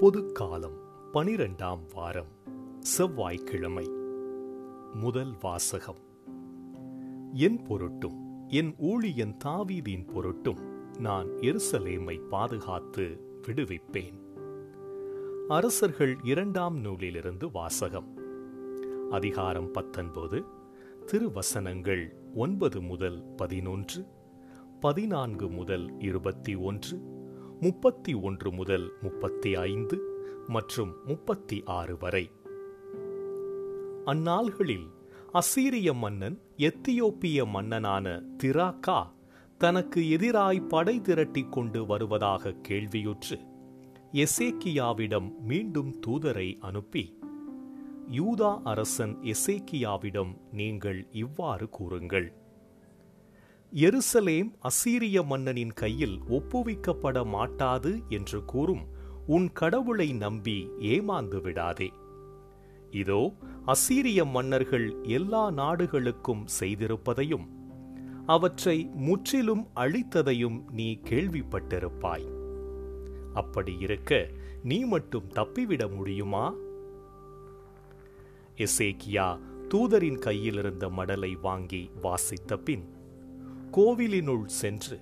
பொதுக்காலம் பனிரெண்டாம் வாரம் செவ்வாய்க்கிழமை. முதல் வாசகம். என் பொருட்டும் என் ஊழியன் தாவீதின் பொருட்டும் நான் எருசலேமை பாதுகாத்து விடுவிப்பேன். அரசர்கள் இரண்டாம் நூலிலிருந்து வாசகம். அதிகாரம் பத்தொன்பது திருவசனங்கள் ஒன்பது முதல் பதினொன்று பதினான்கு முதல் இருபத்தி ஒன்று முப்பத்தி ஒன்று முதல் முப்பத்தி ஐந்து மற்றும் முப்பத்தி ஆறு வரை. அந்நாள்களில் அசீரிய மன்னன் எத்தியோப்பிய மன்னனான திராக்கா தனக்கு எதிராய் படை திரட்டி கொண்டு வருவதாக கேள்வியுற்று எசேக்கியாவிடம் மீண்டும் தூதரை அனுப்பி யூதா அரசன் எசேக்கியாவிடம் நீங்கள் இவ்வாறு கூறுங்கள். எருசலேம் அசீரிய மன்னனின் கையில் ஒப்புவிக்கப்பட மாட்டாது என்று கூறும் உன் கடவுளை நம்பி ஏமாந்து விடாதே. இதோ அசீரிய மன்னர்கள் எல்லா நாடுகளுக்கும் செய்திருப்பதையும் அவற்றை முற்றிலும் அழித்ததையும் நீ கேள்விப்பட்டிருப்பாய். அப்படி இருக்க நீ மட்டும் தப்பிவிட முடியுமா? எசேக்கியா தூதரின் கையிலிருந்த மடலை வாங்கி வாசித்த பின் கோவிலினுள் சென்று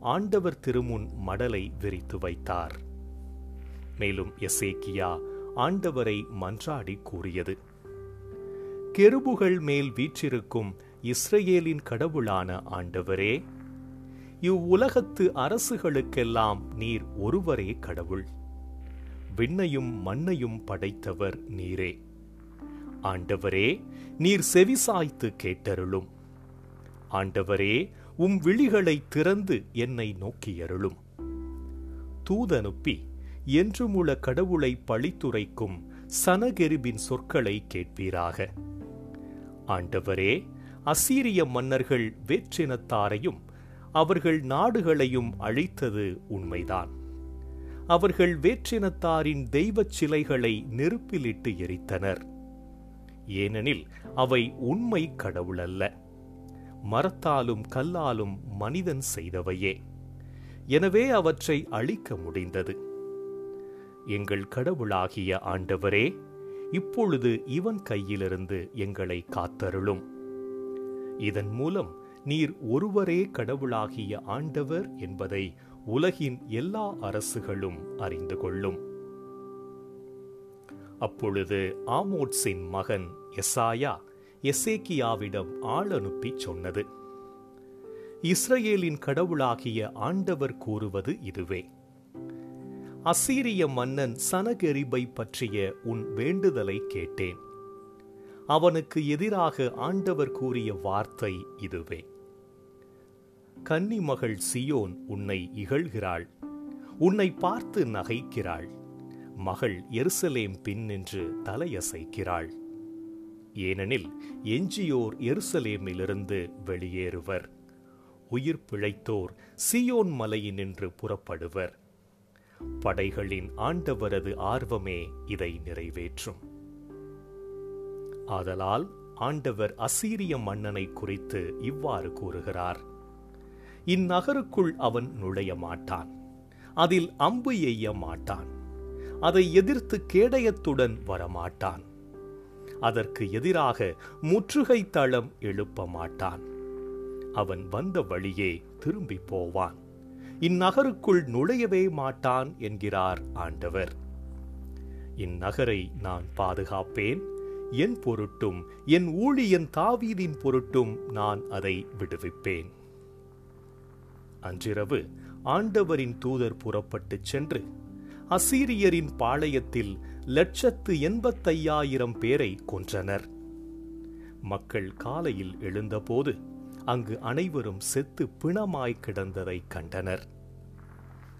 ஆண்டவர் திருமுன் மடலை விரித்து வைத்தார். மேலும் எசேக்கியா ஆண்டவரை மன்றாடி கூறியது கெருபுகள் மேல் வீற்றிருக்கும் இஸ்ரேலின் கடவுளான ஆண்டவரே இவ்வுலகத்து அரசுகளுக்கெல்லாம் நீர் ஒருவரே கடவுள். விண்ணையும் மண்ணையும் படைத்தவர் நீரே. ஆண்டவரே நீர் செவிசாய்த்து கேட்டருளும். ஆண்டவரே உம் விழிகளை திறந்து என்னை நோக்கியருளும். தூதனுப்பி என்றுமுள்ள கடவுளை பழித்துரைக்கும் சனகெருபின் சொற்களை கேட்பீராக. ஆண்டவரே அசீரிய மன்னர்கள் வேற்றினத்தாரையும் அவர்கள் நாடுகளையும் அழித்தது உண்மைதான். அவர்கள் வேற்றினத்தாரின் தெய்வச் சிலைகளை நெருப்பிலிட்டு எரித்தனர். ஏனெனில் அவை உண்மை கடவுளல்ல. மரத்தாலும் கல்லாலும் மனிதன் செய்தவையே. எனவே அவற்றை அழிக்க முடிந்தது. எங்கள் கடவுளாகிய ஆண்டவரே இப்பொழுது இவன் கையிலிருந்து எங்களை காத்தருளும். இதன் மூலம் நீர் ஒருவரே கடவுளாகிய ஆண்டவர் என்பதை உலகின் எல்லா அரசுகளும் அறிந்து கொள்ளும். அப்பொழுது ஆமோட்ஸின் மகன் எசாயா எசேக்கியாவிடம் ஆள் அனுப்பி சொன்னது. இஸ்ரேலின் கடவுளாகிய ஆண்டவர் கூறுவது இதுவே. அசீரிய மன்னன் சனகெரிபை பற்றிய உன் வேண்டுதலை கேட்டேன். அவனுக்கு எதிராக ஆண்டவர் கூறிய வார்த்தை இதுவே. கன்னிமகள் சியோன் உன்னை இகழ்கிறாள். உன்னை பார்த்து நகைக்கிறாள். மகள் எருசலேம் பின் நின்று தலையசைக்கிறாள். ஏனெனில் எஞ்சியோர் எருசலேமிலிருந்து வெளியேறுவர். உயிர் பிழைத்தோர் சியோன் மலையினின்று புறப்படுவர். படைகளின் ஆண்டவரது ஆர்வமே இதை நிறைவேற்றும். ஆதலால் ஆண்டவர் அசீரிய மன்னனை குறித்து இவ்வாறு கூறுகிறார். இந்நகருக்குள் அவன் நுழைய மாட்டான். அதில் அம்பு எய்ய மாட்டான். அதை எதிர்த்து கேடயத்துடன் வரமாட்டான். அதற்கு எதிராக முற்றுகை தளம் எழுப்ப மாட்டான் அவன் வந்த வழியே திரும்பி போவான். இந்நகருக்குள் நுழையவே மாட்டான் என்கிறார் ஆண்டவர். இந்நகரை நான் பாதுகாப்பேன். என் பொருட்டும் என் ஊழியன் தாவீதின் பொருட்டும் நான் அதை விடுவிப்பேன். அன்றிரவு ஆண்டவரின் தூதர் புறப்பட்டுச் சென்று அசீரியரின் பாளையத்தில் லட்சத்து எண்பத்தையாயிரம் பேரை கொன்றனர். மக்கள் காலையில் எழுந்தபோது அங்கு அனைவரும் செத்து பிணமாய் கிடந்ததை கண்டனர்.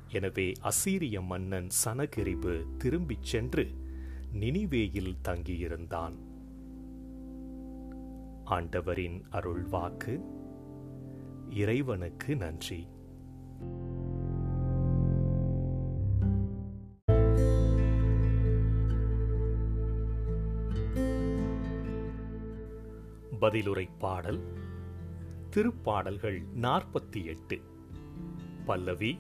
எனவே அசீரிய மன்னன் சனகிரிபு திரும்பிச் சென்று நினிவேயில் தங்கியிருந்தான். ஆண்டவரின் அருள்வாக்கு இறைவனுக்கு நன்றி. பதிலுரை பாடல் திருப்பாடல்கள் நாற்பத்தி எட்டு பல்லவி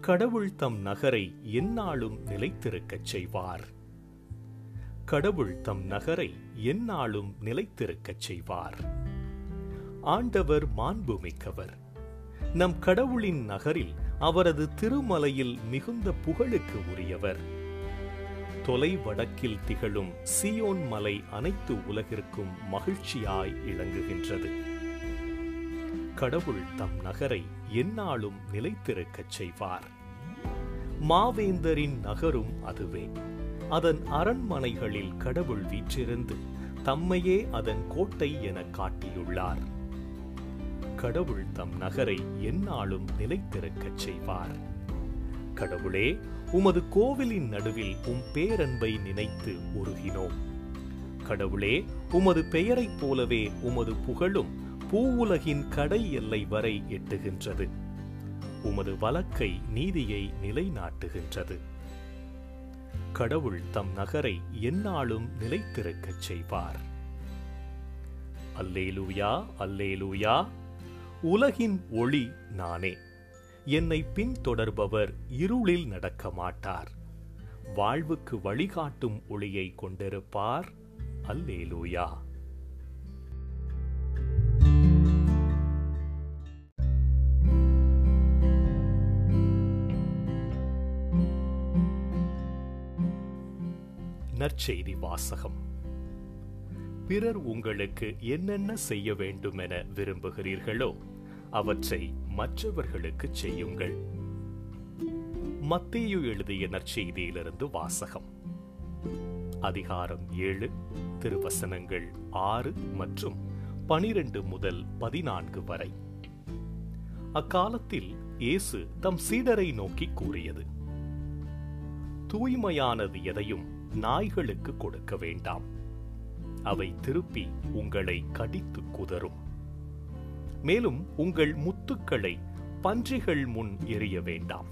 கடவுள் தம் நகரை எந்நாளும் நிலைத்திருக்கச் செய்வார். கடவுள் தம் நகரை எந்நாளும் நிலைத்திருக்கச் செய்வார். ஆண்டவர் மாண்புமிக்கவர். நம் கடவுளின் நகரில் அவரது திருமலையில் மிகுந்த புகழுக்கு உரியவர். தொலை வடக்கில் திகழும் சியோன் மலை அனைத்து உலகிற்கும் மகிழ்ச்சியாய் இளங்குகின்றது கடவுள் தம் நகரை எந்நாளும் நிலைத்திருக்கச் செய்வார். மாவேந்தரின் நகரும் அதுவே. அதன் அரண்மனைகளில் கடவுள் வீற்றிருந்து தம்மையே அதன் கோட்டை என காட்டியுள்ளார். கடவுள் தம் நகரை எந்நாளும் நிலைத்திருக்கச் செய்வார். கடவுளே உமது கோவிலின் நடுவில் உம் பேரன்பை நினைத்து உருகினோம். கடவுளே உமது பெயரைப் போலவே உமது புகழும் பூவுலகின் கடை எல்லை வரை எட்டுகின்றது. உமது வழக்கை நீதியை நிலைநாட்டுகின்றது. கடவுள் தம் நகரை எந்நாளும் நிலைத்திருக்கச் செய்வார். அல்லேலூயா அல்லேலூயா உலகின் ஒளி நானே. என்னை பின்தொடர்பவர் இருளில் நடக்க மாட்டார் வாழ்வுக்கு வழிகாட்டும் ஒளியை கொண்டிருப்பார். அல்லேலூயா. நற்செய்தி வாசகம். பிறர் உங்களுக்கு என்னென்ன செய்ய வேண்டுமென விரும்புகிறீர்களோ அவற்றை மற்றவர்களுக்கு செய்யுங்கள். மத்தேயு எழுதிய நற்செய்தியிலிருந்து வாசகம். அதிகாரம் ஏழு திருவசனங்கள் ஆறு மற்றும் பனிரெண்டு முதல் பதினான்கு வரை. அக்காலத்தில் இயேசு தம் சீடரை நோக்கி கூறியது தூய்மையானது எதையும் நாய்களுக்கு கொடுக்க வேண்டாம். அவை திருப்பி உங்களை கடித்து குதறும் மேலும் உங்கள் முத்துக்களை பன்றிகள் முன் எரிய வேண்டாம்.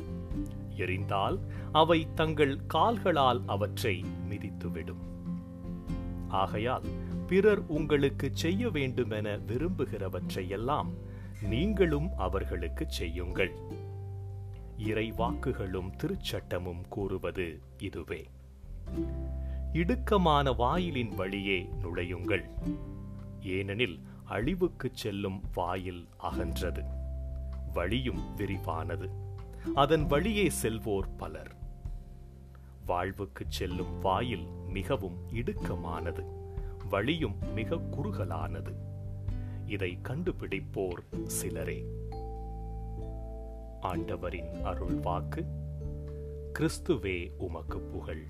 எரிந்தால் அவை தங்கள் கால்களால் அவற்றை மிதித்துவிடும். ஆகையால் பிறர் உங்களுக்கு செய்ய வேண்டுமென விரும்புகிறவற்றையெல்லாம் நீங்களும் அவர்களுக்கு செய்யுங்கள். இறை வாக்குகளும் திருச்சட்டமும் கூறுவது இதுவே. இடுக்கமான வாயிலின் வழியே நுழையுங்கள். ஏனெனில் அழிவுக்குச் செல்லும் வாயில் அகன்றது. வழியும் விரிவானது. அதன் வழியே செல்வோர் பலர். வாழ்வுக்குச் செல்லும் வாயில் மிகவும் இடுக்கமானது. வழியும் மிக குறுகலானது. இதை கண்டுபிடிப்போர் சிலரே. ஆண்டவரின் அருள் வாக்கு கிறிஸ்துவே உமக்கு புகழ்.